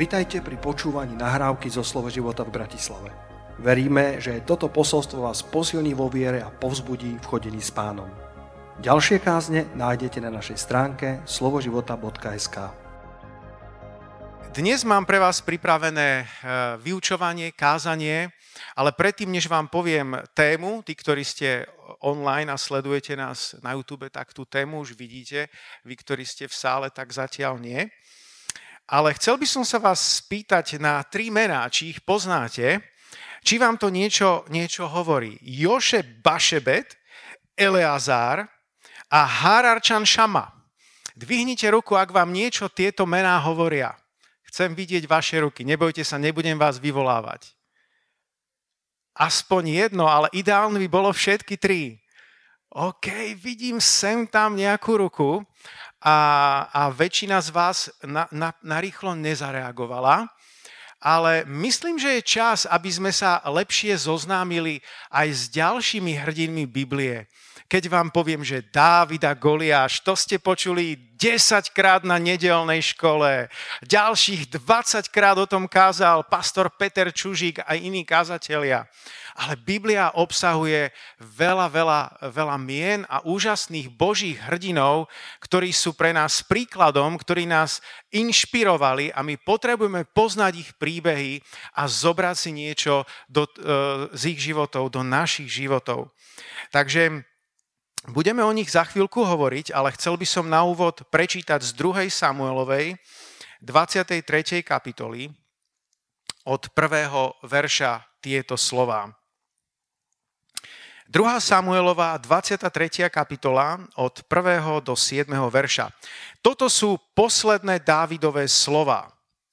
Vitajte pri počúvaní nahrávky zo Slovo života v Bratislave. Veríme, že toto posolstvo vás posilní vo viere a povzbudí v chodení s pánom. Ďalšie kázne nájdete na našej stránke slovoživota.sk Dnes mám pre vás pripravené e, vyučovanie, kázanie, ale predtým, než vám poviem tému, tí, ktorí ste online a sledujete nás na YouTube, tak tú tému už vidíte. Vy, ktorí ste v sále, tak zatiaľ nie. Ale chcel by som sa vás spýtať na tri mená, či ich poznáte, či vám to niečo, niečo hovorí. Joše Bašebet, Eleazár a Hararčan Šama. Dvihnite ruku, ak vám niečo tieto mená hovoria. Chcem vidieť vaše ruky, nebojte sa, nebudem vás vyvolávať. Aspoň jedno, ale ideálne by bolo všetky tri. OK, vidím sem tam nejakú ruku a, a väčšina z vás na, na, narýchlo nezareagovala. Ale myslím, že je čas, aby sme sa lepšie zoznámili aj s ďalšími hrdinmi Biblie. Keď vám poviem, že Dávida Goliáš, to ste počuli 10 krát na nedelnej škole, ďalších 20 krát o tom kázal pastor Peter Čužík a iní kázatelia. Ale Biblia obsahuje veľa, veľa, veľa mien a úžasných božích hrdinov, ktorí sú pre nás príkladom, ktorí nás inšpirovali a my potrebujeme poznať ich príbehy a zobrať si niečo do, e, z ich životov, do našich životov. Takže budeme o nich za chvíľku hovoriť, ale chcel by som na úvod prečítať z 2. Samuelovej 23. kapitoly od prvého verša tieto slova. 2. Samuelová, 23. kapitola od 1. do 7. verša. Toto sú posledné Dávidové slova.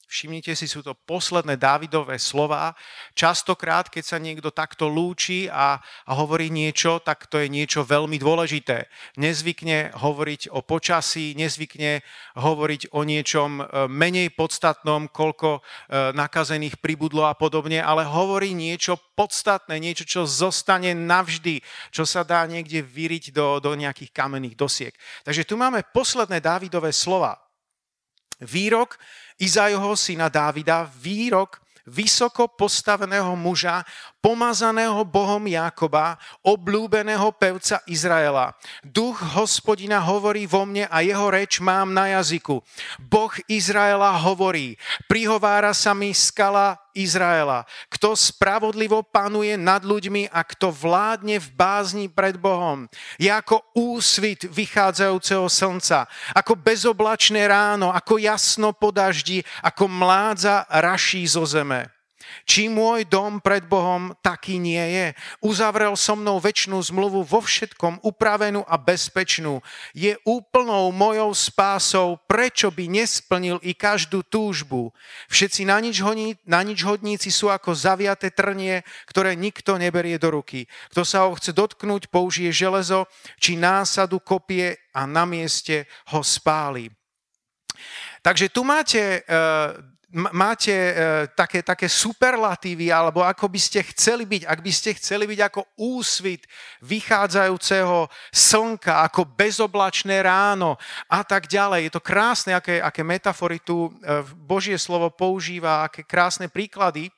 Všimnite si, sú to posledné Dávidové slova. Častokrát, keď sa niekto takto lúči a, a hovorí niečo, tak to je niečo veľmi dôležité. Nezvykne hovoriť o počasí, nezvykne hovoriť o niečom e, menej podstatnom, koľko e, nakazených pribudlo a podobne, ale hovorí niečo podstatné, niečo, čo zostane navždy, čo sa dá niekde vyriť do, do nejakých kamenných dosiek. Takže tu máme posledné Dávidové slova. Výrok, Izajho syna Dávida výrok vysoko postaveného muža, pomazaného Bohom Jákoba, oblúbeného pevca Izraela. Duch hospodina hovorí vo mne a jeho reč mám na jazyku. Boh Izraela hovorí, prihovára sa mi skala Izraela, kto spravodlivo panuje nad ľuďmi a kto vládne v bázni pred Bohom. Je ako úsvit vychádzajúceho slnca, ako bezoblačné ráno, ako jasno po daždi, ako mládza raší zo zeme. Či môj dom pred Bohom taký nie je? Uzavrel so mnou väčšnú zmluvu vo všetkom upravenú a bezpečnú. Je úplnou mojou spásou, prečo by nesplnil i každú túžbu? Všetci na nič, honí, na nič hodníci sú ako zaviaté trnie, ktoré nikto neberie do ruky. Kto sa ho chce dotknúť, použije železo, či násadu kopie a na mieste ho spáli. Takže tu máte uh, máte e, také, také superlatívy, alebo ako by ste chceli byť, ak by ste chceli byť ako úsvit vychádzajúceho slnka, ako bezoblačné ráno a tak ďalej. Je to krásne, aké, aké metafory tu e, Božie slovo používa, aké krásne príklady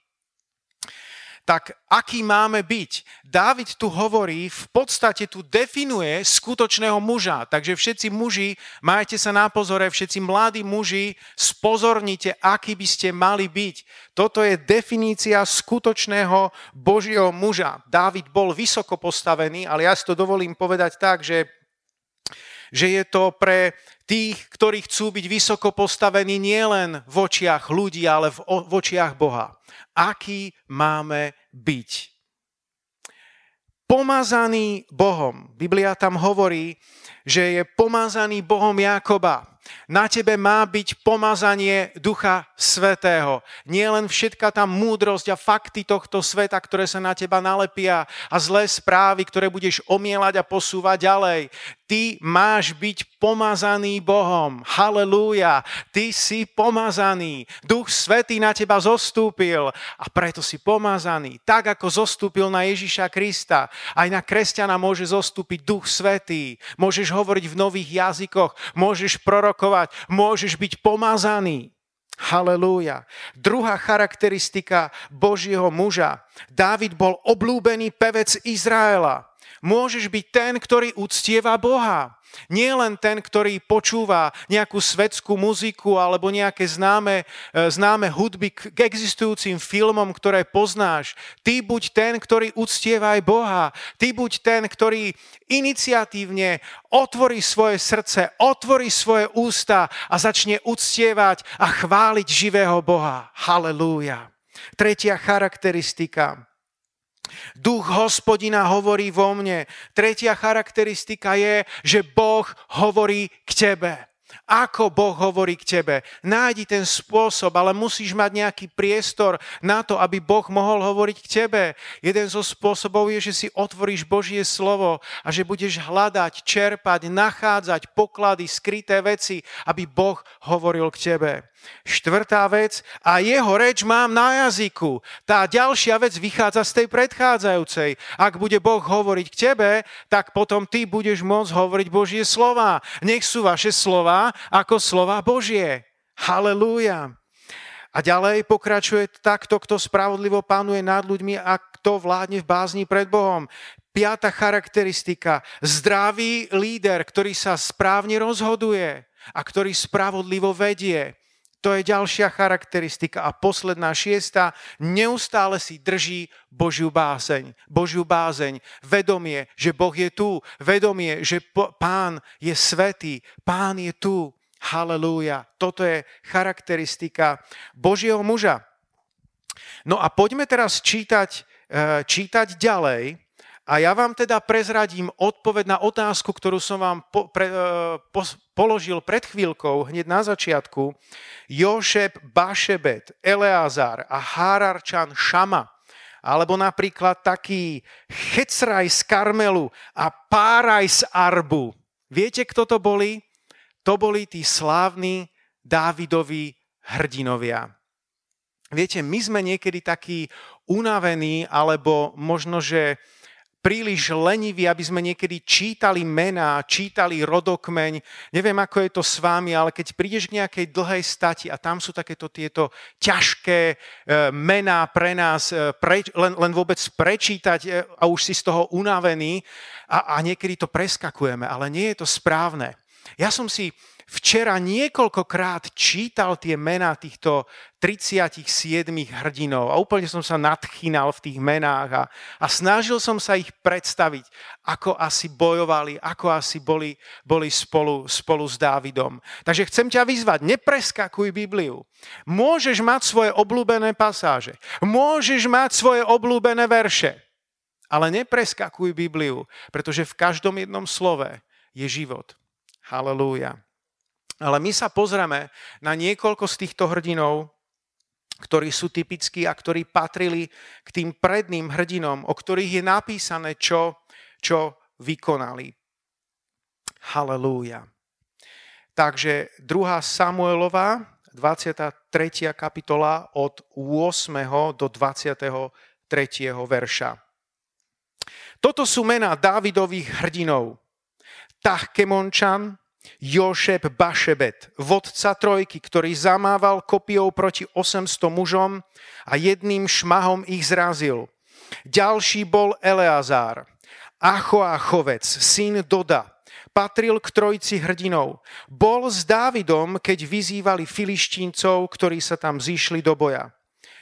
tak aký máme byť? Dávid tu hovorí, v podstate tu definuje skutočného muža. Takže všetci muži, majte sa na pozore, všetci mladí muži, spozornite, aký by ste mali byť. Toto je definícia skutočného Božieho muža. Dávid bol vysoko postavený, ale ja si to dovolím povedať tak, že že je to pre tých, ktorí chcú byť vysoko postavení nielen v očiach ľudí, ale v, očiach Boha. Aký máme byť? Pomazaný Bohom. Biblia tam hovorí, že je pomazaný Bohom Jakoba. Na tebe má byť pomazanie Ducha Svetého. Nie len všetka tá múdrosť a fakty tohto sveta, ktoré sa na teba nalepia a zlé správy, ktoré budeš omielať a posúvať ďalej. Ty máš byť pomazaný Bohom. Halelúja. Ty si pomazaný. Duch Svetý na teba zostúpil a preto si pomazaný. Tak ako zostúpil na Ježiša Krista, aj na kresťana môže zostúpiť Duch Svetý. Môžeš hovoriť v nových jazykoch, môžeš prorokovať, môžeš byť pomazaný. Halelúja. Druhá charakteristika Božieho muža. Dávid bol oblúbený pevec Izraela. Môžeš byť ten, ktorý uctieva Boha. Nie len ten, ktorý počúva nejakú svetskú muziku alebo nejaké známe, e, známe hudby k existujúcim filmom, ktoré poznáš. Ty buď ten, ktorý uctieva aj Boha. Ty buď ten, ktorý iniciatívne otvorí svoje srdce, otvorí svoje ústa a začne uctievať a chváliť živého Boha. Halelúja. Tretia charakteristika Duch hospodina hovorí vo mne. Tretia charakteristika je, že Boh hovorí k tebe. Ako Boh hovorí k tebe. Nájdi ten spôsob, ale musíš mať nejaký priestor na to, aby Boh mohol hovoriť k tebe. Jeden zo spôsobov je, že si otvoríš Božie slovo a že budeš hľadať, čerpať, nachádzať poklady, skryté veci, aby Boh hovoril k tebe. Štvrtá vec, a jeho reč mám na jazyku. Tá ďalšia vec vychádza z tej predchádzajúcej. Ak bude Boh hovoriť k tebe, tak potom ty budeš môcť hovoriť Božie slova. Nech sú vaše slova ako slova Božie. Halelúja. A ďalej pokračuje takto, kto spravodlivo pánuje nad ľuďmi a kto vládne v bázni pred Bohom. Piatá charakteristika. Zdravý líder, ktorý sa správne rozhoduje a ktorý spravodlivo vedie. To je ďalšia charakteristika. A posledná šiesta, neustále si drží Božiu bázeň. Božiu bázeň, vedomie, že Boh je tu, vedomie, že Pán je svetý, Pán je tu. Halelúja. Toto je charakteristika Božieho muža. No a poďme teraz čítať, eh, čítať ďalej a ja vám teda prezradím odpoveď na otázku, ktorú som vám po, pre, e, po, položil pred chvíľkou, hneď na začiatku. Jošeb Bašebet, Eleazar a Hararčan Šama, alebo napríklad taký Checraj z Karmelu a Páraj z Arbu. Viete, kto to boli? To boli tí slávni Dávidovi hrdinovia. Viete, my sme niekedy takí unavení, alebo možno, že príliš leniví, aby sme niekedy čítali mená, čítali rodokmeň. Neviem, ako je to s vámi, ale keď prídeš k nejakej dlhej stati a tam sú takéto tieto ťažké e, mená pre nás, e, pre, len, len vôbec prečítať e, a už si z toho unavený a, a niekedy to preskakujeme, ale nie je to správne. Ja som si včera niekoľkokrát čítal tie mená týchto 37 hrdinov a úplne som sa nadchýnal v tých menách a, a snažil som sa ich predstaviť, ako asi bojovali, ako asi boli, boli spolu, spolu s Dávidom. Takže chcem ťa vyzvať, nepreskakuj Bibliu. Môžeš mať svoje obľúbené pasáže, môžeš mať svoje obľúbené verše, ale nepreskakuj Bibliu, pretože v každom jednom slove je život. Halelúja. Ale my sa pozrieme na niekoľko z týchto hrdinov, ktorí sú typickí a ktorí patrili k tým predným hrdinom, o ktorých je napísané, čo, čo vykonali. Halelúja. Takže 2. Samuelova, 23. kapitola od 8. do 23. verša. Toto sú mená Dávidových hrdinov. Tahkemončan, Jošeb Bašebet, vodca trojky, ktorý zamával kopiou proti 800 mužom a jedným šmahom ich zrazil. Ďalší bol Eleazár, Achoachovec, syn Doda, patril k trojci hrdinov. Bol s Dávidom, keď vyzývali filištíncov, ktorí sa tam zišli do boja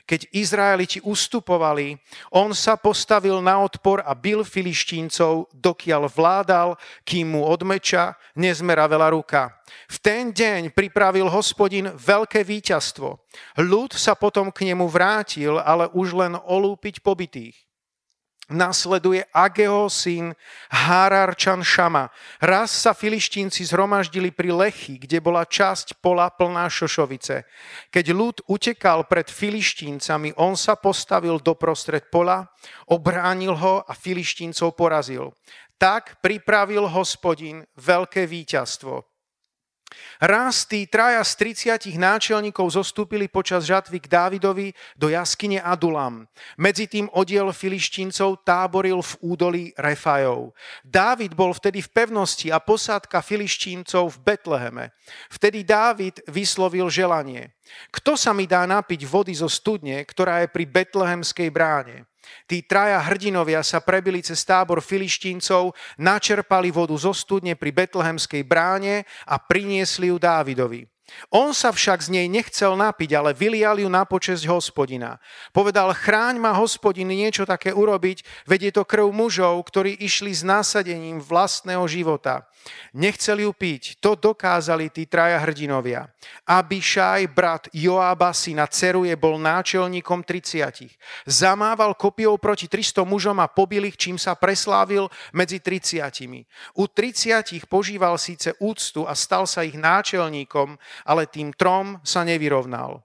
keď Izraeliti ustupovali, on sa postavil na odpor a bil filištíncov, dokiaľ vládal, kým mu od meča nezmeravela ruka. V ten deň pripravil hospodin veľké víťazstvo. Ľud sa potom k nemu vrátil, ale už len olúpiť pobytých. Nasleduje Ageho syn Hararčan Šama. Raz sa filištínci zhromaždili pri Lechy, kde bola časť pola plná šošovice. Keď ľud utekal pred filištíncami, on sa postavil doprostred pola, obránil ho a filištíncov porazil. Tak pripravil hospodin veľké víťazstvo. Raz tí traja z 30 náčelníkov zostúpili počas žatvy k Dávidovi do jaskyne Adulam. Medzi tým odiel filištíncov táboril v údolí Refajov. Dávid bol vtedy v pevnosti a posádka filištíncov v Betleheme. Vtedy Dávid vyslovil želanie. Kto sa mi dá napiť vody zo studne, ktorá je pri Betlehemskej bráne? Tí traja hrdinovia sa prebili cez tábor filištíncov, načerpali vodu zo studne pri Betlehemskej bráne a priniesli ju Dávidovi. On sa však z nej nechcel napiť, ale vylial ju na počesť hospodina. Povedal, chráň ma hospodin niečo také urobiť, veď je to krv mužov, ktorí išli s násadením vlastného života. Nechceli ju piť, to dokázali tí traja hrdinovia. Abišaj, brat Joába, syna Ceruje, bol náčelníkom 30. Zamával kopiou proti 300 mužom a pobil ich, čím sa preslávil medzi 30. U 30 požíval síce úctu a stal sa ich náčelníkom, ale tým trom sa nevyrovnal.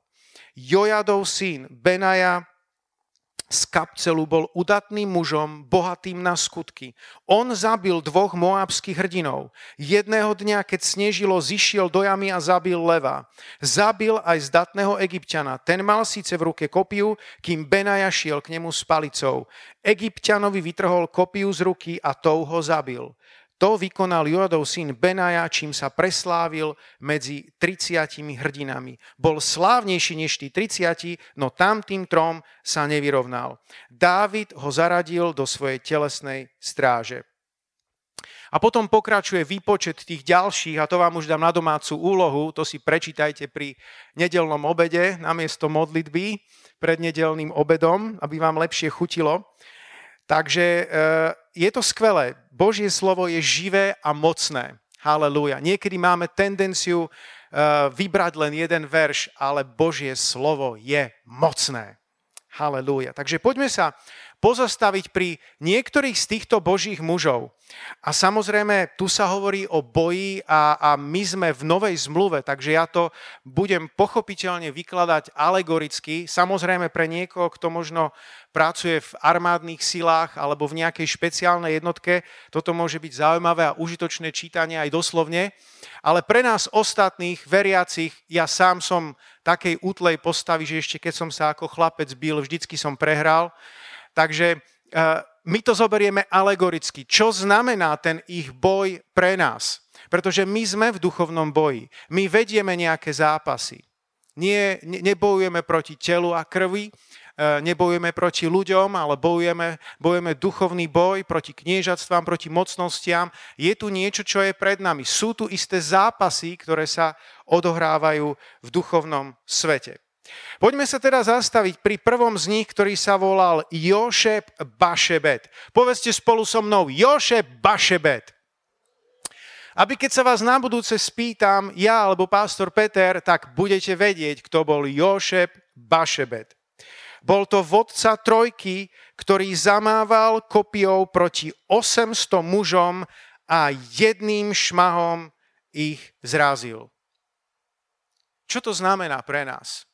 Jojadov syn Benaja z Kapcelu bol udatným mužom, bohatým na skutky. On zabil dvoch moábských hrdinov. Jedného dňa, keď snežilo, zišiel do jamy a zabil leva. Zabil aj zdatného egyptiana. Ten mal síce v ruke kopiu, kým Benaja šiel k nemu s palicou. Egyptianovi vytrhol kopiu z ruky a tou ho zabil. To vykonal Joadov syn Benaja, čím sa preslávil medzi 30 hrdinami. Bol slávnejší než tí 30, no tam tým trom sa nevyrovnal. Dávid ho zaradil do svojej telesnej stráže. A potom pokračuje výpočet tých ďalších, a to vám už dám na domácu úlohu, to si prečítajte pri nedelnom obede namiesto modlitby pred nedelným obedom, aby vám lepšie chutilo. Takže e, je to skvelé. Božie slovo je živé a mocné. Halelúja. Niekedy máme tendenciu e, vybrať len jeden verš, ale Božie slovo je mocné. Halelúja. Takže poďme sa pozastaviť pri niektorých z týchto božích mužov. A samozrejme, tu sa hovorí o boji a, a my sme v novej zmluve, takže ja to budem pochopiteľne vykladať alegoricky. Samozrejme pre niekoho, kto možno pracuje v armádnych silách alebo v nejakej špeciálnej jednotke, toto môže byť zaujímavé a užitočné čítanie aj doslovne. Ale pre nás ostatných veriacich, ja sám som takej útlej postavy, že ešte keď som sa ako chlapec bil, vždycky som prehral. Takže eh, my to zoberieme alegoricky. Čo znamená ten ich boj pre nás? Pretože my sme v duchovnom boji. My vedieme nejaké zápasy. Nie, nebojujeme proti telu a krvi, eh, nebojujeme proti ľuďom, ale bojujeme, bojujeme duchovný boj proti kniežatstvám, proti mocnostiam. Je tu niečo, čo je pred nami. Sú tu isté zápasy, ktoré sa odohrávajú v duchovnom svete. Poďme sa teda zastaviť pri prvom z nich, ktorý sa volal Jošep Bašebet. Povedzte spolu so mnou, Jošep Bašebet. Aby keď sa vás na budúce spýtam, ja alebo pastor Peter, tak budete vedieť, kto bol Jošep Bašebet. Bol to vodca trojky, ktorý zamával kopiou proti 800 mužom a jedným šmahom ich zrazil. Čo to znamená pre nás?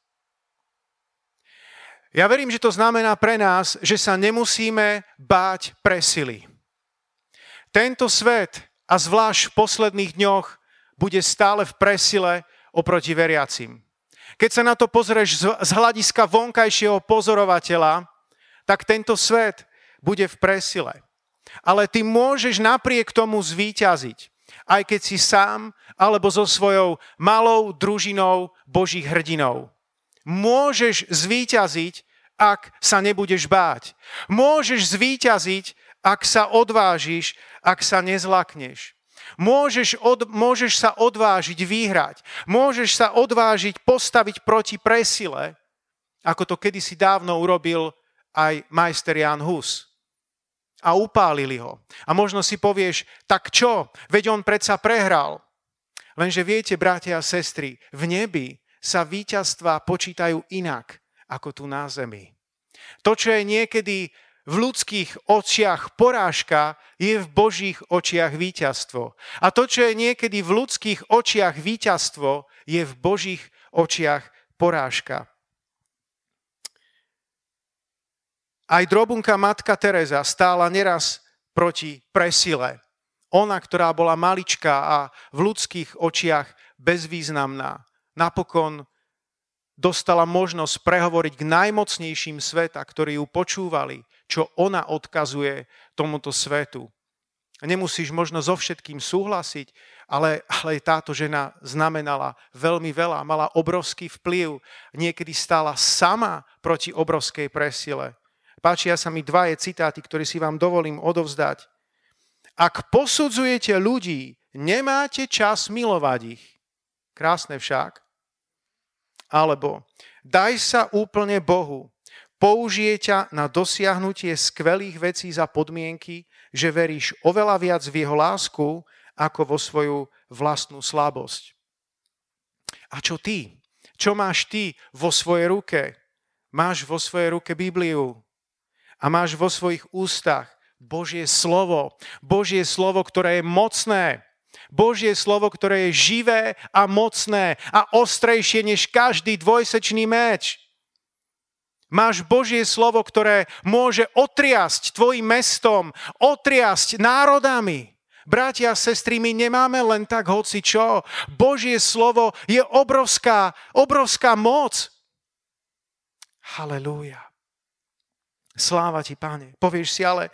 Ja verím, že to znamená pre nás, že sa nemusíme báť presily. Tento svet, a zvlášť v posledných dňoch, bude stále v presile oproti veriacim. Keď sa na to pozrieš z hľadiska vonkajšieho pozorovateľa, tak tento svet bude v presile. Ale ty môžeš napriek tomu zvíťaziť, aj keď si sám alebo so svojou malou družinou Božích hrdinov. Môžeš zvíťaziť, ak sa nebudeš báť. Môžeš zvíťaziť, ak sa odvážiš, ak sa nezlakneš. Môžeš, od, môžeš sa odvážiť vyhrať. Môžeš sa odvážiť postaviť proti presile, ako to kedysi dávno urobil aj majster Jan Hus. A upálili ho. A možno si povieš, tak čo? Veď on predsa prehral. Lenže viete, bratia a sestry, v nebi sa víťazstva počítajú inak ako tu na zemi. To, čo je niekedy v ľudských očiach porážka, je v Božích očiach víťazstvo. A to, čo je niekedy v ľudských očiach víťazstvo, je v Božích očiach porážka. Aj drobunka matka Teresa stála neraz proti presile. Ona, ktorá bola maličká a v ľudských očiach bezvýznamná, napokon dostala možnosť prehovoriť k najmocnejším sveta, ktorí ju počúvali, čo ona odkazuje tomuto svetu. Nemusíš možno so všetkým súhlasiť, ale, ale táto žena znamenala veľmi veľa, mala obrovský vplyv, niekedy stála sama proti obrovskej presile. Páčia sa mi dva je citáty, ktoré si vám dovolím odovzdať. Ak posudzujete ľudí, nemáte čas milovať ich. Krásne však. Alebo daj sa úplne Bohu. Použije ťa na dosiahnutie skvelých vecí za podmienky, že veríš oveľa viac v jeho lásku, ako vo svoju vlastnú slabosť. A čo ty? Čo máš ty vo svojej ruke? Máš vo svojej ruke Bibliu a máš vo svojich ústach Božie slovo. Božie slovo, ktoré je mocné. Božie slovo, ktoré je živé a mocné a ostrejšie než každý dvojsečný meč. Máš Božie slovo, ktoré môže otriasť tvojim mestom, otriasť národami. Bratia a sestry, my nemáme len tak hoci čo. Božie slovo je obrovská, obrovská moc. Halelúja. Sláva ti, pane. Povieš si, ale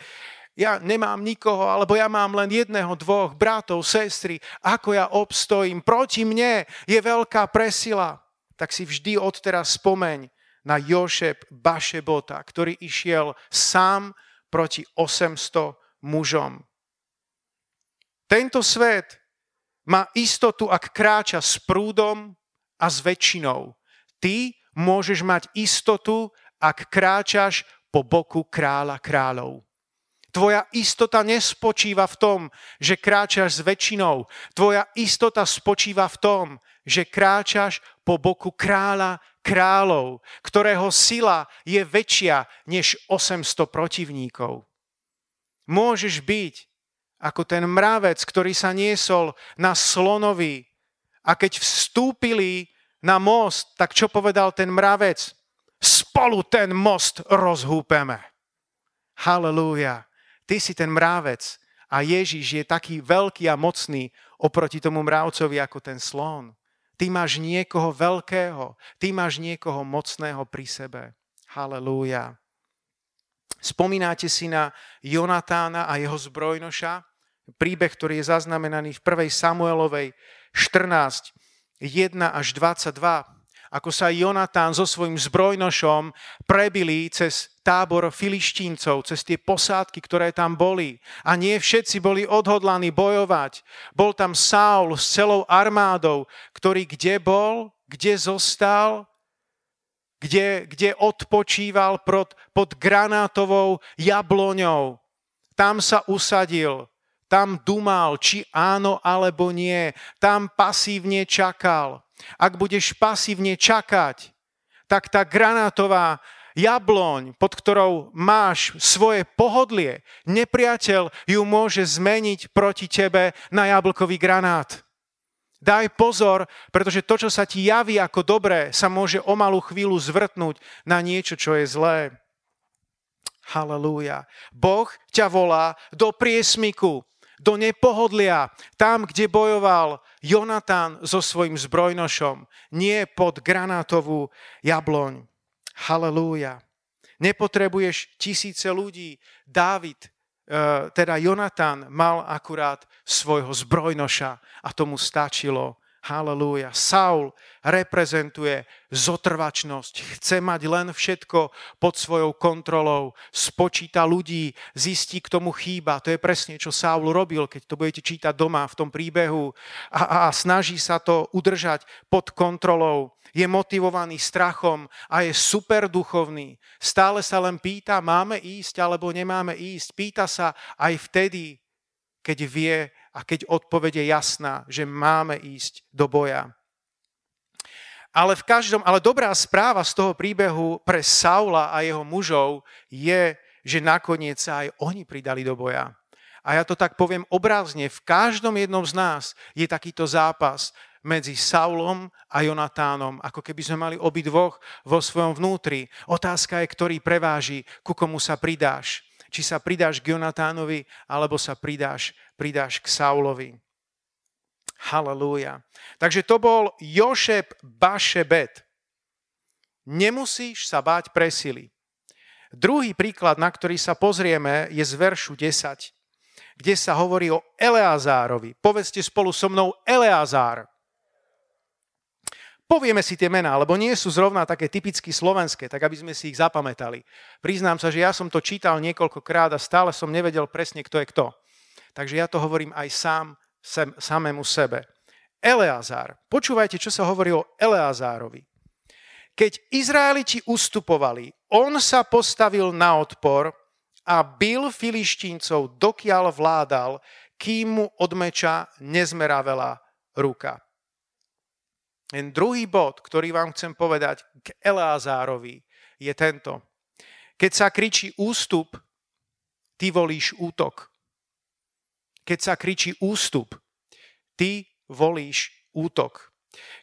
ja nemám nikoho, alebo ja mám len jedného, dvoch bratov, sestry. Ako ja obstojím? Proti mne je veľká presila. Tak si vždy odteraz spomeň, na Jošep Bašebota, ktorý išiel sám proti 800 mužom. Tento svet má istotu, ak kráča s prúdom a s väčšinou. Ty môžeš mať istotu, ak kráčaš po boku kráľa kráľov. Tvoja istota nespočíva v tom, že kráčaš s väčšinou. Tvoja istota spočíva v tom, že kráčaš po boku kráľa kráľov, ktorého sila je väčšia než 800 protivníkov. Môžeš byť ako ten mravec, ktorý sa niesol na slonovi a keď vstúpili na most, tak čo povedal ten mravec? Spolu ten most rozhúpeme. Halelúja. Ty si ten mravec a Ježiš je taký veľký a mocný oproti tomu mravcovi ako ten slon. Ty máš niekoho veľkého, ty máš niekoho mocného pri sebe. Halelúja. Spomínate si na Jonatána a jeho zbrojnoša? Príbeh, ktorý je zaznamenaný v 1. Samuelovej 14, 1 až 22 ako sa Jonatán so svojím zbrojnošom prebili cez tábor filištíncov, cez tie posádky, ktoré tam boli. A nie všetci boli odhodlaní bojovať. Bol tam Saul s celou armádou, ktorý kde bol, kde zostal, kde, kde odpočíval pod, pod granátovou jabloňou. Tam sa usadil, tam dumal, či áno alebo nie. Tam pasívne čakal. Ak budeš pasívne čakať, tak tá granátová jabloň, pod ktorou máš svoje pohodlie, nepriateľ ju môže zmeniť proti tebe na jablkový granát. Daj pozor, pretože to, čo sa ti javí ako dobré, sa môže o malú chvíľu zvrtnúť na niečo, čo je zlé. Halelúja. Boh ťa volá do priesmiku, do nepohodlia, tam, kde bojoval Jonatán so svojím zbrojnošom, nie pod granátovú jabloň. Halelúja. Nepotrebuješ tisíce ľudí. Dávid, e, teda Jonatán, mal akurát svojho zbrojnoša a tomu stačilo. Halelúja. Saul reprezentuje zotrvačnosť. Chce mať len všetko pod svojou kontrolou. Spočíta ľudí, zistí, k tomu chýba. To je presne, čo Saul robil, keď to budete čítať doma v tom príbehu. A, a snaží sa to udržať pod kontrolou. Je motivovaný strachom a je super duchovný. Stále sa len pýta, máme ísť alebo nemáme ísť. Pýta sa aj vtedy, keď vie a keď odpoveď je jasná, že máme ísť do boja. Ale, v každom, ale dobrá správa z toho príbehu pre Saula a jeho mužov je, že nakoniec sa aj oni pridali do boja. A ja to tak poviem obrazne, v každom jednom z nás je takýto zápas medzi Saulom a Jonatánom, ako keby sme mali obidvoch vo svojom vnútri. Otázka je, ktorý preváži, ku komu sa pridáš či sa pridáš k Jonatánovi, alebo sa pridáš pridáš k Saulovi. Halelúja. Takže to bol Jošep Bašebet. Nemusíš sa báť presily. Druhý príklad, na ktorý sa pozrieme, je z veršu 10, kde sa hovorí o Eleazárovi. Povedzte spolu so mnou Eleazár. Povieme si tie mená, lebo nie sú zrovna také typicky slovenské, tak aby sme si ich zapamätali. Priznám sa, že ja som to čítal niekoľkokrát a stále som nevedel presne, kto je kto. Takže ja to hovorím aj sám sem, samému sebe. Eleazár. Počúvajte, čo sa hovorí o Eleazárovi. Keď Izraeliti ustupovali, on sa postavil na odpor a bil filištíncov, dokiaľ vládal, kým mu od meča nezmeravela ruka. Ten druhý bod, ktorý vám chcem povedať k Eleazárovi, je tento. Keď sa kričí ústup, ty volíš útok. Keď sa kričí ústup, ty volíš útok.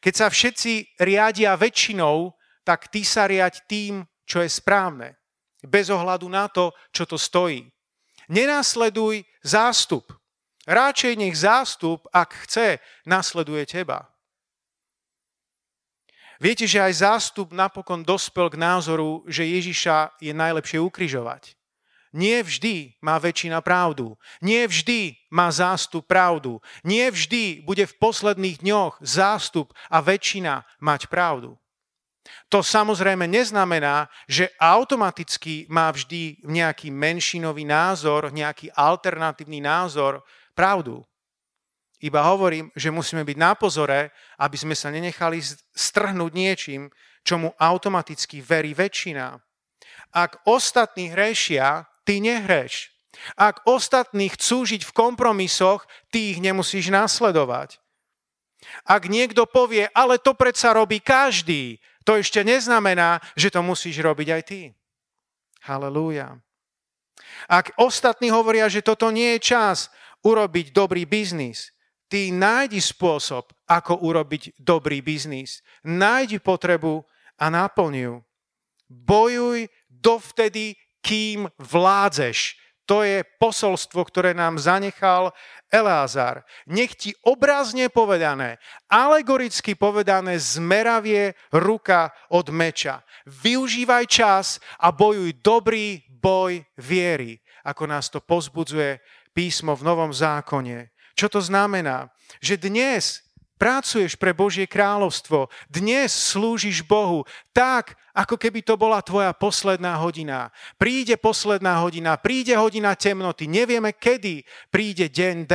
Keď sa všetci riadia väčšinou, tak ty sa riať tým, čo je správne. Bez ohľadu na to, čo to stojí. Nenásleduj zástup. Radšej nech zástup, ak chce, nasleduje teba. Viete, že aj zástup napokon dospel k názoru, že Ježiša je najlepšie ukrižovať. Nie vždy má väčšina pravdu. Nie vždy má zástup pravdu. Nie vždy bude v posledných dňoch zástup a väčšina mať pravdu. To samozrejme neznamená, že automaticky má vždy nejaký menšinový názor, nejaký alternatívny názor pravdu. Iba hovorím, že musíme byť na pozore, aby sme sa nenechali strhnúť niečím, čomu automaticky verí väčšina. Ak ostatní hrešia, ty nehreš. Ak ostatní chcú žiť v kompromisoch, ty ich nemusíš nasledovať. Ak niekto povie, ale to predsa robí každý, to ešte neznamená, že to musíš robiť aj ty. Halelúja. Ak ostatní hovoria, že toto nie je čas urobiť dobrý biznis, ty nájdi spôsob, ako urobiť dobrý biznis. Nájdi potrebu a náplň ju. Bojuj dovtedy, kým vládzeš. To je posolstvo, ktoré nám zanechal Eleazar. Nech ti obrazne povedané, alegoricky povedané, zmeravie ruka od meča. Využívaj čas a bojuj dobrý boj viery, ako nás to pozbudzuje písmo v Novom zákone. Čo to znamená? Že dnes pracuješ pre Božie kráľovstvo, dnes slúžiš Bohu tak, ako keby to bola tvoja posledná hodina. Príde posledná hodina, príde hodina temnoty, nevieme kedy príde deň D,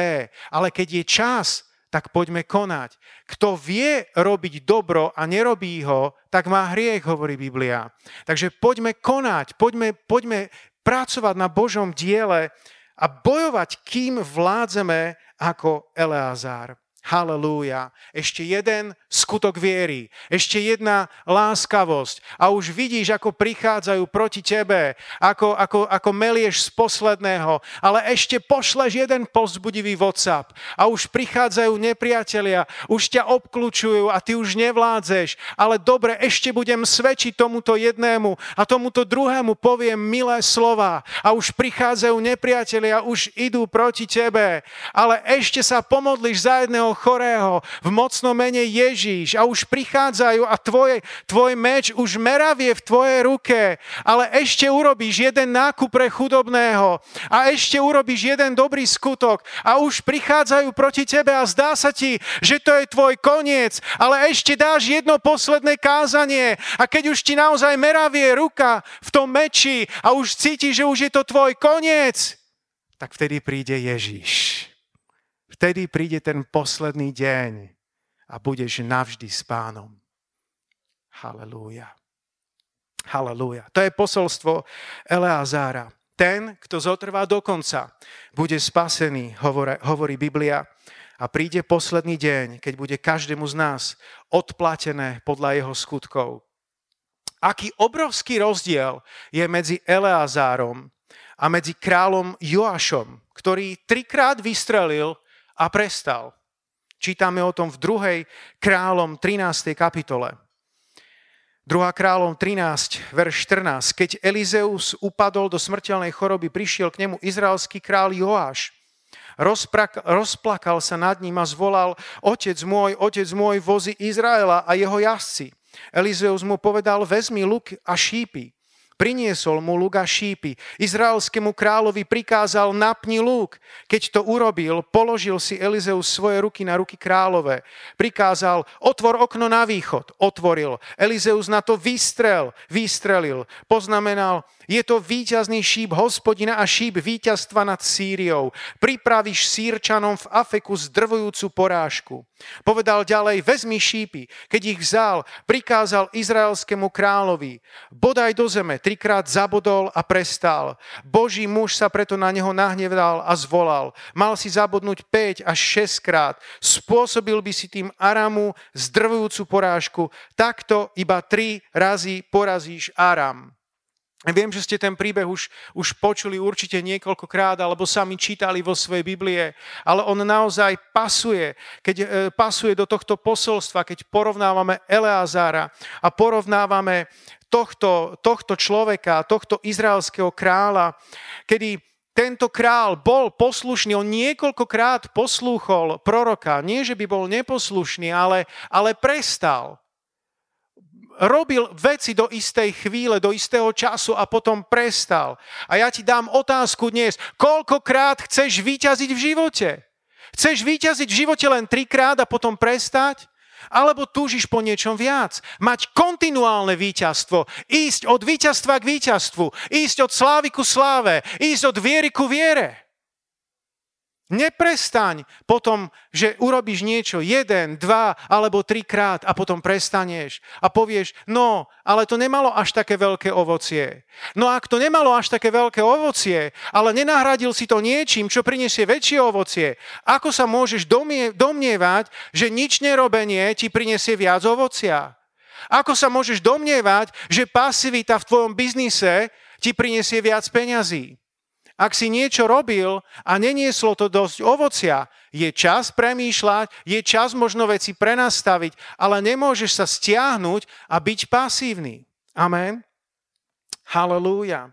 ale keď je čas, tak poďme konať. Kto vie robiť dobro a nerobí ho, tak má hriech, hovorí Biblia. Takže poďme konať, poďme, poďme pracovať na Božom diele a bojovať, kým vládzeme ako Eleazár. Halelúja. Ešte jeden skutok viery. Ešte jedna láskavosť. A už vidíš, ako prichádzajú proti tebe. Ako, ako, ako melieš z posledného. Ale ešte pošleš jeden pozbudivý WhatsApp. A už prichádzajú nepriatelia. Už ťa obklúčujú a ty už nevládzeš. Ale dobre, ešte budem svedčiť tomuto jednému a tomuto druhému poviem milé slova. A už prichádzajú nepriatelia, už idú proti tebe. Ale ešte sa pomodliš za jedného chorého v mocnom mene Ježíš a už prichádzajú a tvoj, tvoj meč už meravie v tvojej ruke, ale ešte urobíš jeden nákup pre chudobného a ešte urobíš jeden dobrý skutok a už prichádzajú proti tebe a zdá sa ti, že to je tvoj koniec, ale ešte dáš jedno posledné kázanie a keď už ti naozaj meravie ruka v tom meči a už cítiš, že už je to tvoj koniec, tak vtedy príde Ježíš. Vtedy príde ten posledný deň a budeš navždy s pánom. Halelúja. Halelúja. To je posolstvo Eleazára. Ten, kto zotrvá do konca, bude spasený, hovorí, Biblia. A príde posledný deň, keď bude každému z nás odplatené podľa jeho skutkov. Aký obrovský rozdiel je medzi Eleazárom a medzi kráľom Joášom, ktorý trikrát vystrelil a prestal. Čítame o tom v 2. kráľom 13. kapitole. 2. kráľom 13, verš 14. Keď Elizeus upadol do smrteľnej choroby, prišiel k nemu izraelský král Joáš rozplakal sa nad ním a zvolal, otec môj, otec môj, vozi Izraela a jeho jazdci. Elizeus mu povedal, vezmi luk a šípy. Priniesol mu luk a šípy. Izraelskému kráľovi prikázal napni lúk. Keď to urobil, položil si Elizeus svoje ruky na ruky kráľové. Prikázal, otvor okno na východ. Otvoril. Elizeus na to vystrel. Vystrelil. Poznamenal, je to víťazný šíp hospodina a šíp víťazstva nad Sýriou. Pripravíš Sýrčanom v Afeku zdrvujúcu porážku. Povedal ďalej, vezmi šípy. Keď ich vzal, prikázal izraelskému kráľovi. Bodaj do zeme, trikrát zabodol a prestal. Boží muž sa preto na neho nahneval a zvolal. Mal si zabodnúť 5 až 6 krát. Spôsobil by si tým Aramu zdrvujúcu porážku. Takto iba tri razy porazíš Aram. Viem, že ste ten príbeh už, už počuli určite niekoľkokrát, alebo sami čítali vo svojej Biblie, ale on naozaj pasuje, keď e, pasuje do tohto posolstva, keď porovnávame Eleazára a porovnávame tohto, tohto človeka, tohto izraelského kráľa, kedy tento král bol poslušný, on niekoľkokrát poslúchol proroka. Nie, že by bol neposlušný, ale, ale prestal robil veci do istej chvíle, do istého času a potom prestal. A ja ti dám otázku dnes, koľkokrát chceš vyťaziť v živote? Chceš vyťaziť v živote len trikrát a potom prestať? Alebo túžiš po niečom viac? Mať kontinuálne víťazstvo. Ísť od víťazstva k víťazstvu. Ísť od slávy ku sláve. Ísť od viery ku viere. Neprestaň potom, že urobíš niečo jeden, dva alebo trikrát a potom prestaneš a povieš, no, ale to nemalo až také veľké ovocie. No ak to nemalo až také veľké ovocie, ale nenahradil si to niečím, čo prinesie väčšie ovocie, ako sa môžeš domnievať, že nič nerobenie ti prinesie viac ovocia? Ako sa môžeš domnievať, že pasivita v tvojom biznise ti prinesie viac peňazí? Ak si niečo robil a nenieslo to dosť ovocia, je čas premýšľať, je čas možno veci prenastaviť, ale nemôžeš sa stiahnuť a byť pasívny. Amen. Halelúja.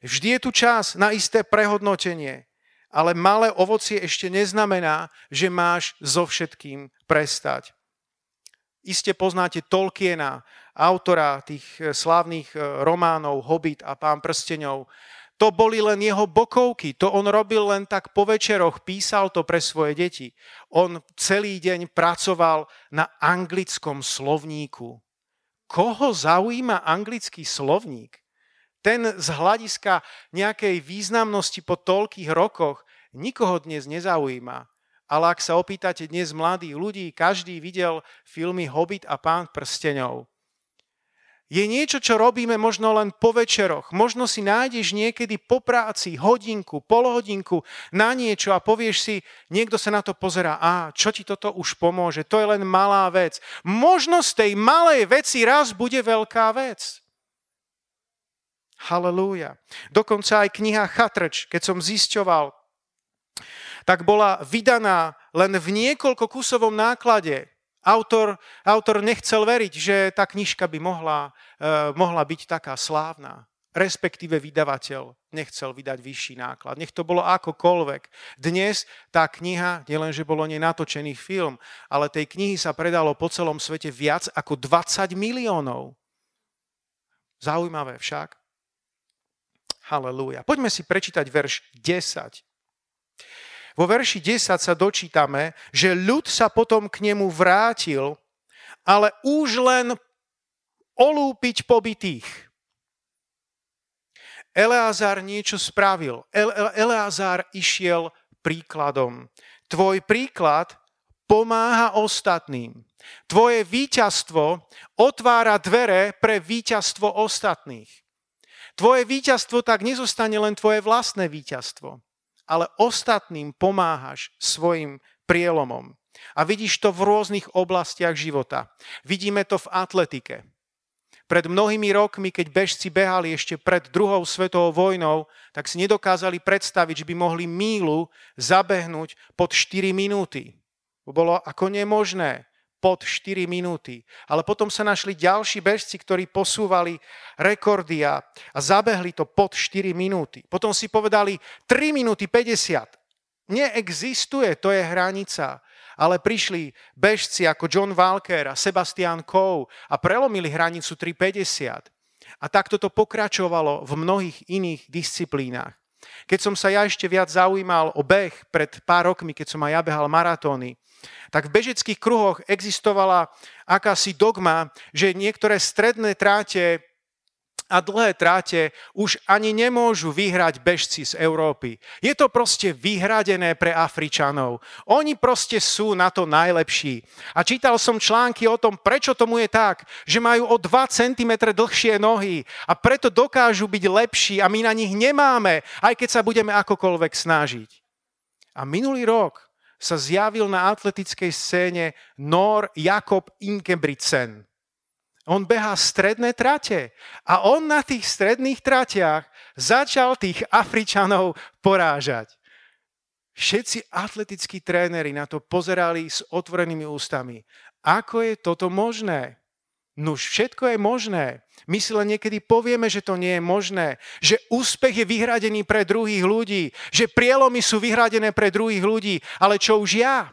Vždy je tu čas na isté prehodnotenie, ale malé ovocie ešte neznamená, že máš so všetkým prestať. Iste poznáte Tolkiena, autora tých eh, slávnych eh, románov Hobbit a Pán prstenov. To boli len jeho bokovky, to on robil len tak po večeroch, písal to pre svoje deti. On celý deň pracoval na anglickom slovníku. Koho zaujíma anglický slovník? Ten z hľadiska nejakej významnosti po toľkých rokoch nikoho dnes nezaujíma. Ale ak sa opýtate dnes mladých ľudí, každý videl filmy Hobbit a Pán prstenov je niečo, čo robíme možno len po večeroch. Možno si nájdeš niekedy po práci hodinku, polhodinku na niečo a povieš si, niekto sa na to pozera, a čo ti toto už pomôže, to je len malá vec. Možno z tej malej veci raz bude veľká vec. Halelúja. Dokonca aj kniha Chatrč, keď som zisťoval, tak bola vydaná len v niekoľko kusovom náklade. Autor, autor nechcel veriť, že tá knižka by mohla, uh, mohla byť taká slávna. Respektíve vydavateľ nechcel vydať vyšší náklad. Nech to bolo akokoľvek. Dnes tá kniha, nielenže bolo nenatočený film, ale tej knihy sa predalo po celom svete viac ako 20 miliónov. Zaujímavé však. Halelúja. Poďme si prečítať verš 10 vo verši 10 sa dočítame, že ľud sa potom k nemu vrátil, ale už len olúpiť pobytých. Eleazar niečo spravil. Eleazar išiel príkladom. Tvoj príklad pomáha ostatným. Tvoje víťazstvo otvára dvere pre víťazstvo ostatných. Tvoje víťazstvo tak nezostane len tvoje vlastné víťazstvo ale ostatným pomáhaš svojim prielomom. A vidíš to v rôznych oblastiach života. Vidíme to v atletike. Pred mnohými rokmi, keď bežci behali ešte pred druhou svetovou vojnou, tak si nedokázali predstaviť, že by mohli mílu zabehnúť pod 4 minúty. Bolo ako nemožné pod 4 minúty. Ale potom sa našli ďalší bežci, ktorí posúvali rekordy a, a zabehli to pod 4 minúty. Potom si povedali 3 minúty 50. neexistuje, to je hranica. Ale prišli bežci ako John Walker a Sebastian Coe a prelomili hranicu 350. A takto to pokračovalo v mnohých iných disciplínach. Keď som sa ja ešte viac zaujímal o beh pred pár rokmi, keď som aj ja behal maratóny, tak v bežeckých kruhoch existovala akási dogma, že niektoré stredné tráte a dlhé tráte už ani nemôžu vyhrať bežci z Európy. Je to proste vyhradené pre Afričanov. Oni proste sú na to najlepší. A čítal som články o tom, prečo tomu je tak, že majú o 2 cm dlhšie nohy a preto dokážu byť lepší a my na nich nemáme, aj keď sa budeme akokoľvek snažiť. A minulý rok sa zjavil na atletickej scéne Nor Jakob Ingebrigtsen on behá stredné trate. A on na tých stredných tratiach začal tých Afričanov porážať. Všetci atletickí tréneri na to pozerali s otvorenými ústami. Ako je toto možné? Nuž, všetko je možné. My si len niekedy povieme, že to nie je možné, že úspech je vyhradený pre druhých ľudí, že prielomy sú vyhradené pre druhých ľudí, ale čo už ja?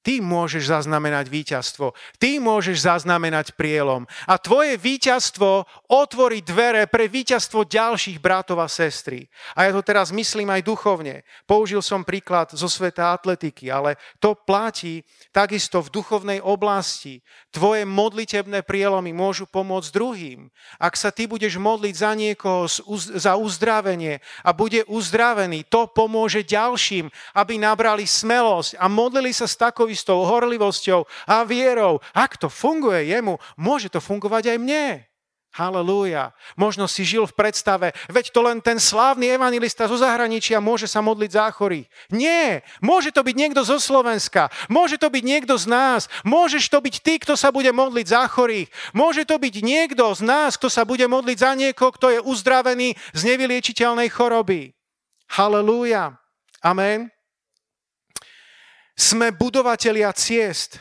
Ty môžeš zaznamenať víťazstvo. Ty môžeš zaznamenať prielom. A tvoje víťazstvo otvorí dvere pre víťazstvo ďalších bratov a sestry. A ja to teraz myslím aj duchovne. Použil som príklad zo sveta atletiky, ale to platí takisto v duchovnej oblasti. Tvoje modlitebné prielomy môžu pomôcť druhým. Ak sa ty budeš modliť za niekoho za uzdravenie a bude uzdravený, to pomôže ďalším, aby nabrali smelosť a modlili sa s takou istou horlivosťou a vierou. Ak to funguje jemu, môže to fungovať aj mne. Halelúja. Možno si žil v predstave, veď to len ten slávny evangelista zo zahraničia môže sa modliť za chorých. Nie, môže to byť niekto zo Slovenska, môže to byť niekto z nás, môžeš to byť ty, kto sa bude modliť za chorých, môže to byť niekto z nás, kto sa bude modliť za niekoho, kto je uzdravený z nevyliečiteľnej choroby. Halelúja. Amen. Sme budovatelia ciest.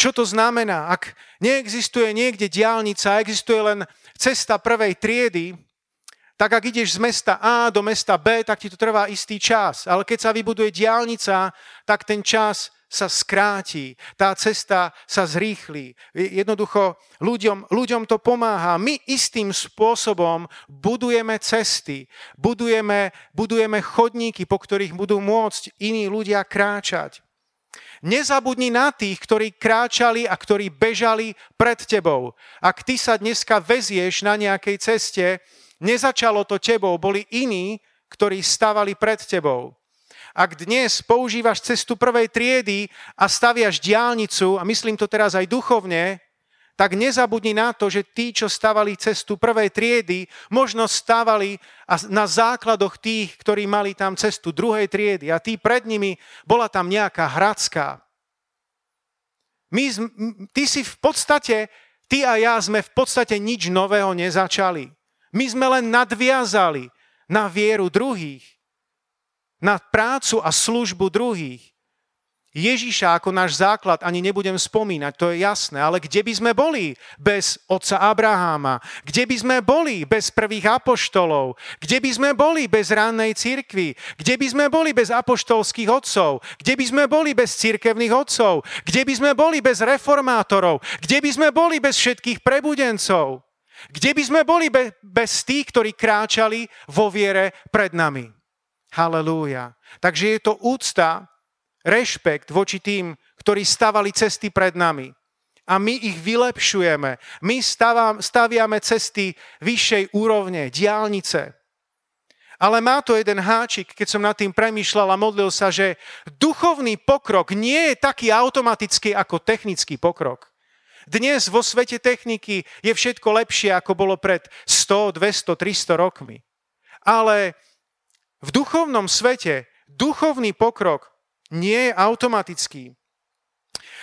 Čo to znamená? Ak neexistuje niekde diálnica, existuje len cesta prvej triedy, tak ak ideš z mesta A do mesta B, tak ti to trvá istý čas. Ale keď sa vybuduje diálnica, tak ten čas sa skráti, tá cesta sa zrýchli. Jednoducho ľuďom, ľuďom to pomáha. My istým spôsobom budujeme cesty, budujeme, budujeme chodníky, po ktorých budú môcť iní ľudia kráčať. Nezabudni na tých, ktorí kráčali a ktorí bežali pred tebou. Ak ty sa dneska vezieš na nejakej ceste, nezačalo to tebou, boli iní, ktorí stavali pred tebou. Ak dnes používaš cestu prvej triedy a staviaš diálnicu, a myslím to teraz aj duchovne, tak nezabudni na to, že tí, čo stavali cestu prvej triedy, možno stavali na základoch tých, ktorí mali tam cestu druhej triedy a tí pred nimi bola tam nejaká hradská. My, ty si v podstate, ty a ja sme v podstate nič nového nezačali. My sme len nadviazali na vieru druhých, na prácu a službu druhých. Ježiša ako náš základ ani nebudem spomínať, to je jasné, ale kde by sme boli bez otca Abraháma? Kde by sme boli bez prvých apoštolov? Kde by sme boli bez rannej cirkvi? Kde by sme boli bez apoštolských otcov? Kde by sme boli bez cirkevných otcov? Kde by sme boli bez reformátorov? Kde by sme boli bez všetkých prebudencov? Kde by sme boli bez tých, ktorí kráčali vo viere pred nami? Halelúja. Takže je to úcta rešpekt voči tým, ktorí stavali cesty pred nami. A my ich vylepšujeme. My staviame cesty vyššej úrovne, diálnice. Ale má to jeden háčik, keď som nad tým premýšľal a modlil sa, že duchovný pokrok nie je taký automatický ako technický pokrok. Dnes vo svete techniky je všetko lepšie, ako bolo pred 100, 200, 300 rokmi. Ale v duchovnom svete duchovný pokrok nie je automatický.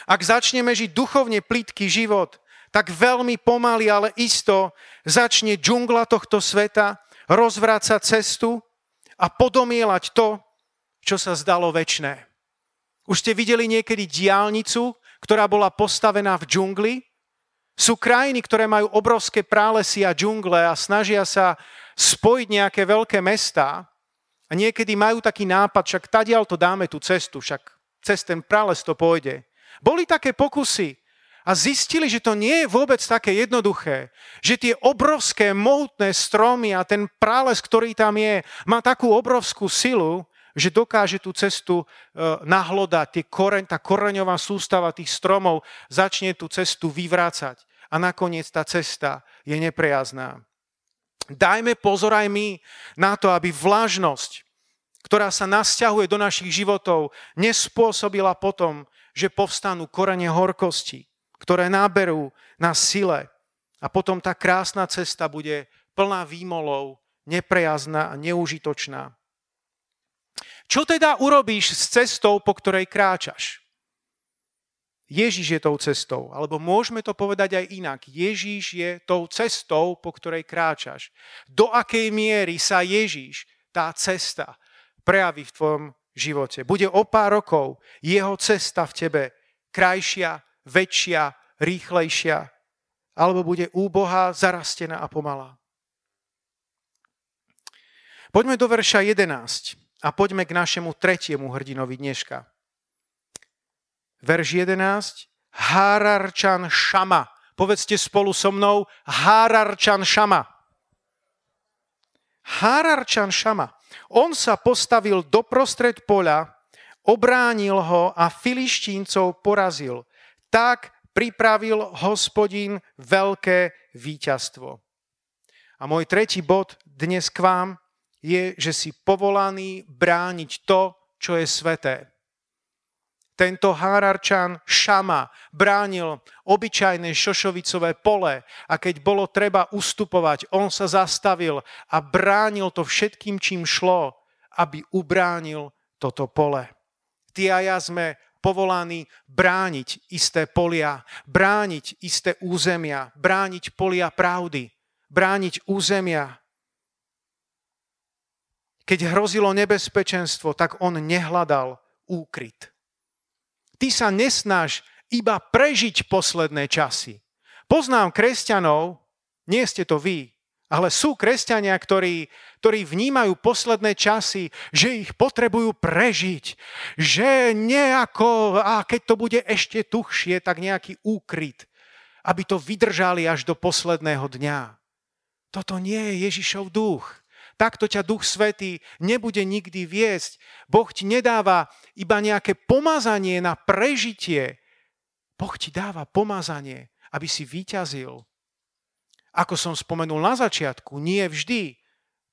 Ak začneme žiť duchovne plitký život, tak veľmi pomaly, ale isto začne džungla tohto sveta rozvrácať cestu a podomielať to, čo sa zdalo väčné. Už ste videli niekedy diálnicu, ktorá bola postavená v džungli? Sú krajiny, ktoré majú obrovské prálesy a džungle a snažia sa spojiť nejaké veľké mestá A niekedy majú taký nápad, však tadiaľ to dáme tú cestu, však cez ten prales to pôjde. Boli také pokusy a zistili, že to nie je vôbec také jednoduché. Že tie obrovské, mohutné stromy a ten prales, ktorý tam je, má takú obrovskú silu, že dokáže tú cestu e, nahlodať, tie koreň, tá koreňová sústava tých stromov začne tú cestu vyvrácať. A nakoniec tá cesta je neprejazná. Dajme pozor aj my na to, aby vlažnosť, ktorá sa nasťahuje do našich životov, nespôsobila potom, že povstanú korene horkosti, ktoré náberú na sile a potom tá krásna cesta bude plná výmolov, neprejazná a neužitočná. Čo teda urobíš s cestou, po ktorej kráčaš? Ježiš je tou cestou. Alebo môžeme to povedať aj inak. Ježiš je tou cestou, po ktorej kráčaš. Do akej miery sa Ježiš, tá cesta, prejaví v tvojom živote. Bude o pár rokov jeho cesta v tebe krajšia, väčšia, rýchlejšia, alebo bude úbohá, zarastená a pomalá. Poďme do verša 11 a poďme k našemu tretiemu hrdinovi dneška verš 11, Hárarčan Šama. Povedzte spolu so mnou, Hárarčan Šama. Hárarčan Šama. On sa postavil doprostred poľa, obránil ho a filištíncov porazil. Tak pripravil hospodín veľké víťazstvo. A môj tretí bod dnes k vám je, že si povolaný brániť to, čo je sveté tento Hárarčan Šama bránil obyčajné šošovicové pole a keď bolo treba ustupovať, on sa zastavil a bránil to všetkým, čím šlo, aby ubránil toto pole. Ty a ja sme povolaní brániť isté polia, brániť isté územia, brániť polia pravdy, brániť územia. Keď hrozilo nebezpečenstvo, tak on nehľadal úkryt ty sa nesnáš iba prežiť posledné časy. Poznám kresťanov, nie ste to vy, ale sú kresťania, ktorí, ktorí vnímajú posledné časy, že ich potrebujú prežiť, že nejako, a keď to bude ešte tuchšie, tak nejaký úkryt, aby to vydržali až do posledného dňa. Toto nie je Ježišov duch takto ťa Duch Svetý nebude nikdy viesť. Boh ti nedáva iba nejaké pomazanie na prežitie. Boh ti dáva pomazanie, aby si vyťazil. Ako som spomenul na začiatku, nie vždy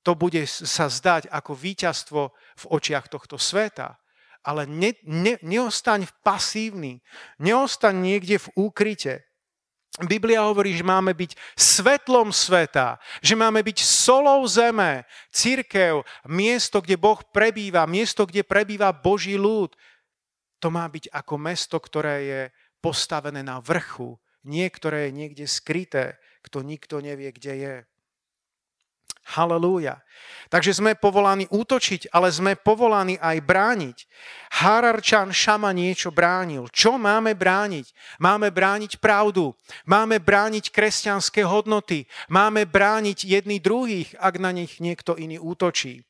to bude sa zdať ako víťazstvo v očiach tohto sveta. Ale ne, ne, neostaň pasívny, neostaň niekde v úkryte. Biblia hovorí, že máme byť svetlom sveta, že máme byť solou zeme, církev, miesto, kde Boh prebýva, miesto, kde prebýva Boží ľud. To má byť ako mesto, ktoré je postavené na vrchu, nie ktoré je niekde skryté, kto nikto nevie, kde je. Halelúja. Takže sme povolaní útočiť, ale sme povolaní aj brániť. Hararčan Šama niečo bránil. Čo máme brániť? Máme brániť pravdu. Máme brániť kresťanské hodnoty. Máme brániť jedný druhých, ak na nich niekto iný útočí.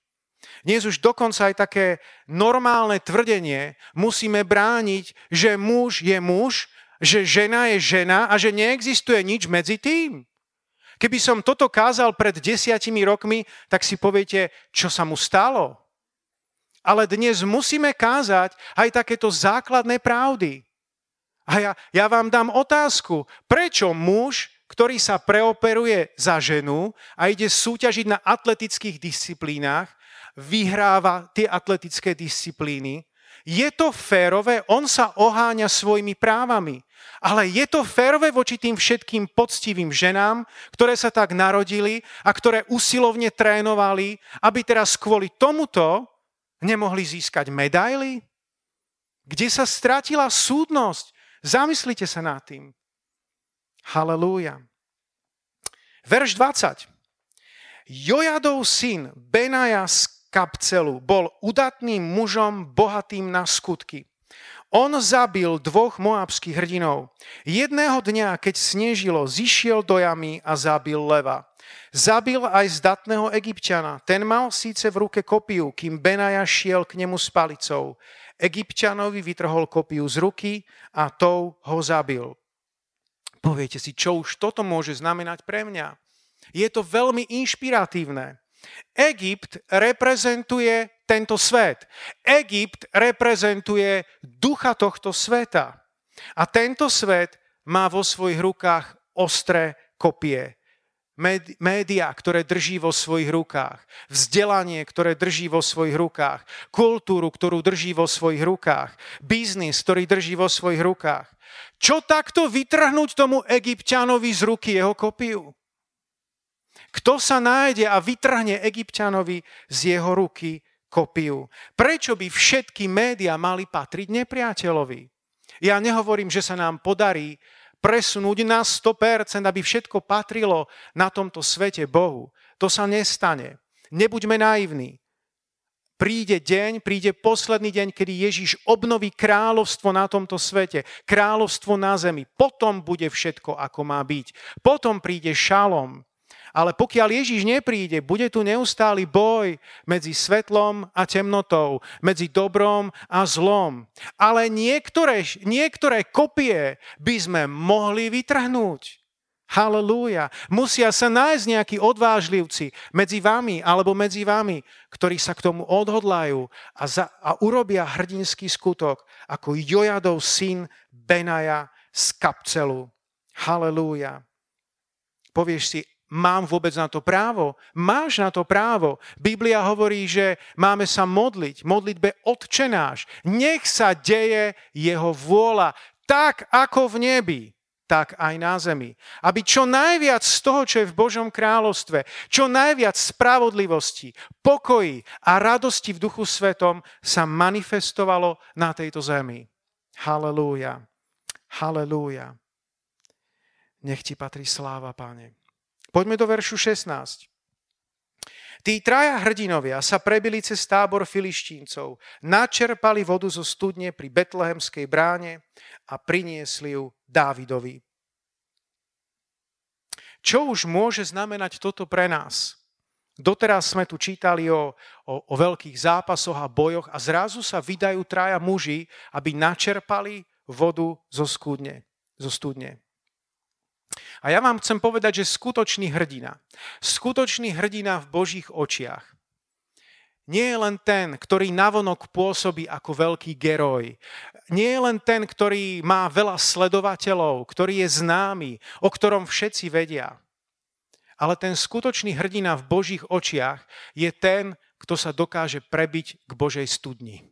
Dnes už dokonca aj také normálne tvrdenie musíme brániť, že muž je muž, že žena je žena a že neexistuje nič medzi tým. Keby som toto kázal pred desiatimi rokmi, tak si poviete, čo sa mu stalo. Ale dnes musíme kázať aj takéto základné pravdy. A ja, ja vám dám otázku, prečo muž, ktorý sa preoperuje za ženu a ide súťažiť na atletických disciplínach, vyhráva tie atletické disciplíny, je to férové, on sa oháňa svojimi právami. Ale je to férové voči tým všetkým poctivým ženám, ktoré sa tak narodili a ktoré usilovne trénovali, aby teraz kvôli tomuto nemohli získať medaily? Kde sa stratila súdnosť? Zamyslite sa nad tým. Halelúja. Verš 20. Jojadov syn Benaja z Kapcelu bol udatným mužom, bohatým na skutky. On zabil dvoch moabských hrdinov. Jedného dňa, keď snežilo, zišiel do jamy a zabil leva. Zabil aj zdatného egyptiana. Ten mal síce v ruke kopiu, kým Benaja šiel k nemu s palicou. Egyptianovi vytrhol kopiu z ruky a tou ho zabil. Poviete si, čo už toto môže znamenať pre mňa? Je to veľmi inšpiratívne. Egypt reprezentuje tento svet. Egypt reprezentuje ducha tohto sveta. A tento svet má vo svojich rukách ostré kopie média, ktoré drží vo svojich rukách, vzdelanie, ktoré drží vo svojich rukách, kultúru, ktorú drží vo svojich rukách, biznis, ktorý drží vo svojich rukách. Čo takto vytrhnúť tomu egyptianovi z ruky jeho kopiu? Kto sa nájde a vytrhne egyptianovi z jeho ruky kopiu? Prečo by všetky médiá mali patriť nepriateľovi? Ja nehovorím, že sa nám podarí presunúť na 100%, aby všetko patrilo na tomto svete Bohu. To sa nestane. Nebuďme naivní. Príde deň, príde posledný deň, kedy Ježiš obnoví kráľovstvo na tomto svete, kráľovstvo na zemi. Potom bude všetko, ako má byť. Potom príde šalom. Ale pokiaľ Ježiš nepríde, bude tu neustály boj medzi svetlom a temnotou, medzi dobrom a zlom. Ale niektoré, niektoré kopie by sme mohli vytrhnúť. Halelúja. Musia sa nájsť nejakí odvážlivci medzi vami alebo medzi vami, ktorí sa k tomu odhodlajú a, za, a urobia hrdinský skutok ako Jojadov syn Benaja z kapcelu. Halelúja. Povieš si, Mám vôbec na to právo? Máš na to právo. Biblia hovorí, že máme sa modliť. Modlitbe odčenáš. Nech sa deje jeho vôľa tak ako v nebi, tak aj na zemi. Aby čo najviac z toho, čo je v Božom kráľovstve, čo najviac spravodlivosti, pokoji a radosti v Duchu Svetom sa manifestovalo na tejto zemi. Halelúja. Halelúja. Nech ti patrí sláva, Pane. Poďme do veršu 16. Tí traja hrdinovia sa prebili cez tábor filištíncov, načerpali vodu zo studne pri Betlehemskej bráne a priniesli ju Dávidovi. Čo už môže znamenať toto pre nás? Doteraz sme tu čítali o, o, o veľkých zápasoch a bojoch a zrazu sa vydajú traja muži, aby načerpali vodu zo, skudne, zo studne. A ja vám chcem povedať, že skutočný hrdina, skutočný hrdina v Božích očiach, nie je len ten, ktorý navonok pôsobí ako veľký geroj. Nie je len ten, ktorý má veľa sledovateľov, ktorý je známy, o ktorom všetci vedia. Ale ten skutočný hrdina v Božích očiach je ten, kto sa dokáže prebiť k Božej studni.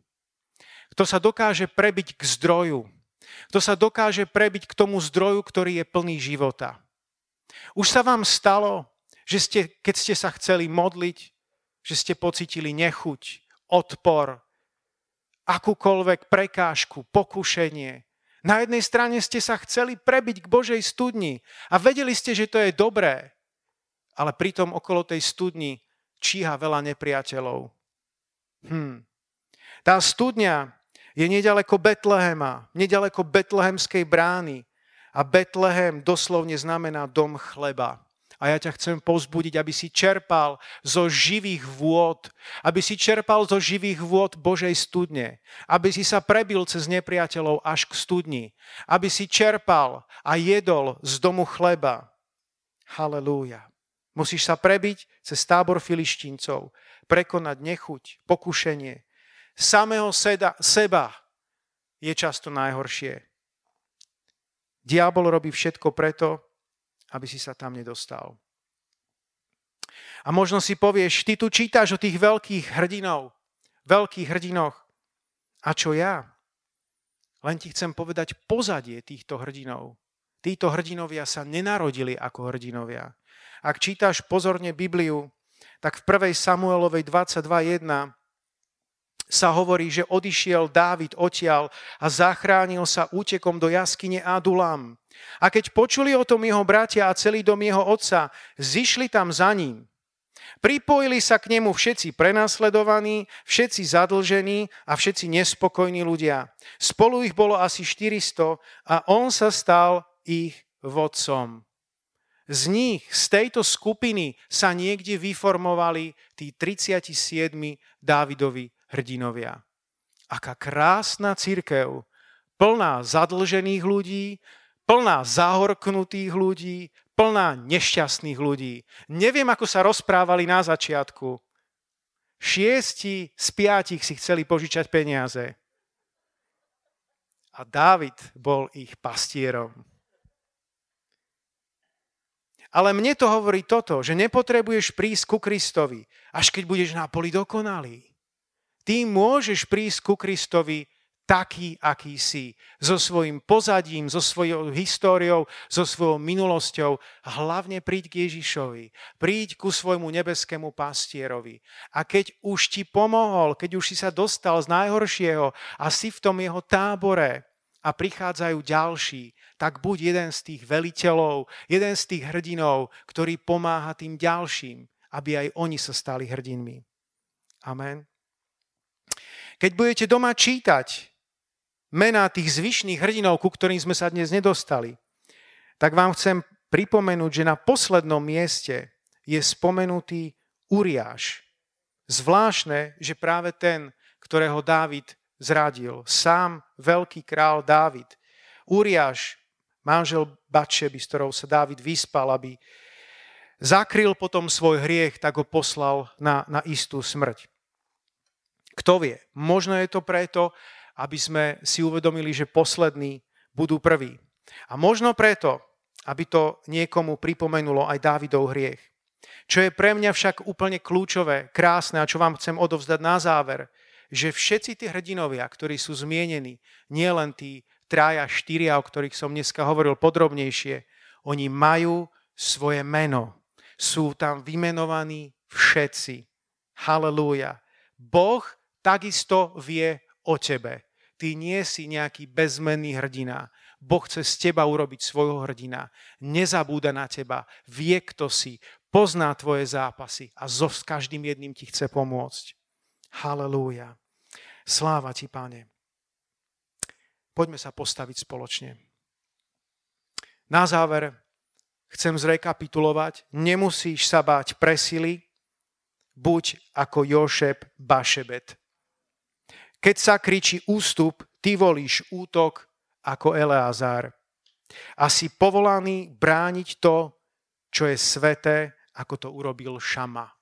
Kto sa dokáže prebiť k zdroju, kto sa dokáže prebiť k tomu zdroju, ktorý je plný života. Už sa vám stalo, že ste, keď ste sa chceli modliť, že ste pocitili nechuť, odpor, akúkoľvek prekážku, pokušenie. Na jednej strane ste sa chceli prebiť k Božej studni a vedeli ste, že to je dobré, ale pritom okolo tej studni číha veľa nepriateľov. Hm. Tá studňa je nedaleko Betlehema, nedaleko Betlehemskej brány. A Betlehem doslovne znamená dom chleba. A ja ťa chcem povzbudiť, aby si čerpal zo živých vôd, aby si čerpal zo živých vôd Božej studne, aby si sa prebil cez nepriateľov až k studni, aby si čerpal a jedol z domu chleba. Halelúja. Musíš sa prebiť cez tábor filištíncov, prekonať nechuť, pokušenie, samého seda, seba je často najhoršie. Diabol robí všetko preto, aby si sa tam nedostal. A možno si povieš, ty tu čítaš o tých veľkých hrdinov, veľkých hrdinoch. A čo ja? Len ti chcem povedať pozadie týchto hrdinov. Títo hrdinovia sa nenarodili ako hrdinovia. Ak čítaš pozorne Bibliu, tak v 1. Samuelovej 22.1 sa hovorí, že odišiel Dávid odtiaľ a zachránil sa útekom do jaskyne Adulam. A keď počuli o tom jeho bratia a celý dom jeho otca, zišli tam za ním. Pripojili sa k nemu všetci prenasledovaní, všetci zadlžení a všetci nespokojní ľudia. Spolu ich bolo asi 400 a on sa stal ich vodcom. z nich, z tejto skupiny sa niekde vyformovali tí 37 Dávidovi hrdinovia. Aká krásna církev, plná zadlžených ľudí, plná zahorknutých ľudí, plná nešťastných ľudí. Neviem, ako sa rozprávali na začiatku. Šiesti z piatich si chceli požičať peniaze. A Dávid bol ich pastierom. Ale mne to hovorí toto, že nepotrebuješ prísť ku Kristovi, až keď budeš na poli dokonalý. Ty môžeš prísť ku Kristovi taký, aký si, so svojím pozadím, so svojou históriou, so svojou minulosťou. Hlavne príď k Ježišovi, príď ku svojmu nebeskému pastierovi. A keď už ti pomohol, keď už si sa dostal z najhoršieho a si v tom jeho tábore a prichádzajú ďalší, tak buď jeden z tých veliteľov, jeden z tých hrdinov, ktorý pomáha tým ďalším, aby aj oni sa stali hrdinmi. Amen. Keď budete doma čítať mená tých zvyšných hrdinov, ku ktorým sme sa dnes nedostali, tak vám chcem pripomenúť, že na poslednom mieste je spomenutý Uriáš. Zvláštne, že práve ten, ktorého Dávid zradil, sám veľký král Dávid, Uriáš, manžel Batšeby, s ktorou sa Dávid vyspal, aby zakryl potom svoj hriech, tak ho poslal na, na istú smrť. Kto vie, možno je to preto, aby sme si uvedomili, že poslední budú prví. A možno preto, aby to niekomu pripomenulo aj Dávidov hriech. Čo je pre mňa však úplne kľúčové, krásne a čo vám chcem odovzdať na záver, že všetci tí hrdinovia, ktorí sú zmienení, nie len tí traja, štyria, o ktorých som dneska hovoril podrobnejšie, oni majú svoje meno. Sú tam vymenovaní všetci. Halelúja. Boh takisto vie o tebe. Ty nie si nejaký bezmenný hrdina. Boh chce z teba urobiť svojho hrdina. Nezabúda na teba. Vie, kto si. Pozná tvoje zápasy a so s každým jedným ti chce pomôcť. Halelúja. Sláva ti, páne. Poďme sa postaviť spoločne. Na záver chcem zrekapitulovať. Nemusíš sa báť presily, buď ako Jošep Bašebet. Keď sa kričí ústup, ty volíš útok ako Eleazár. A si povolaný brániť to, čo je sveté, ako to urobil Šama.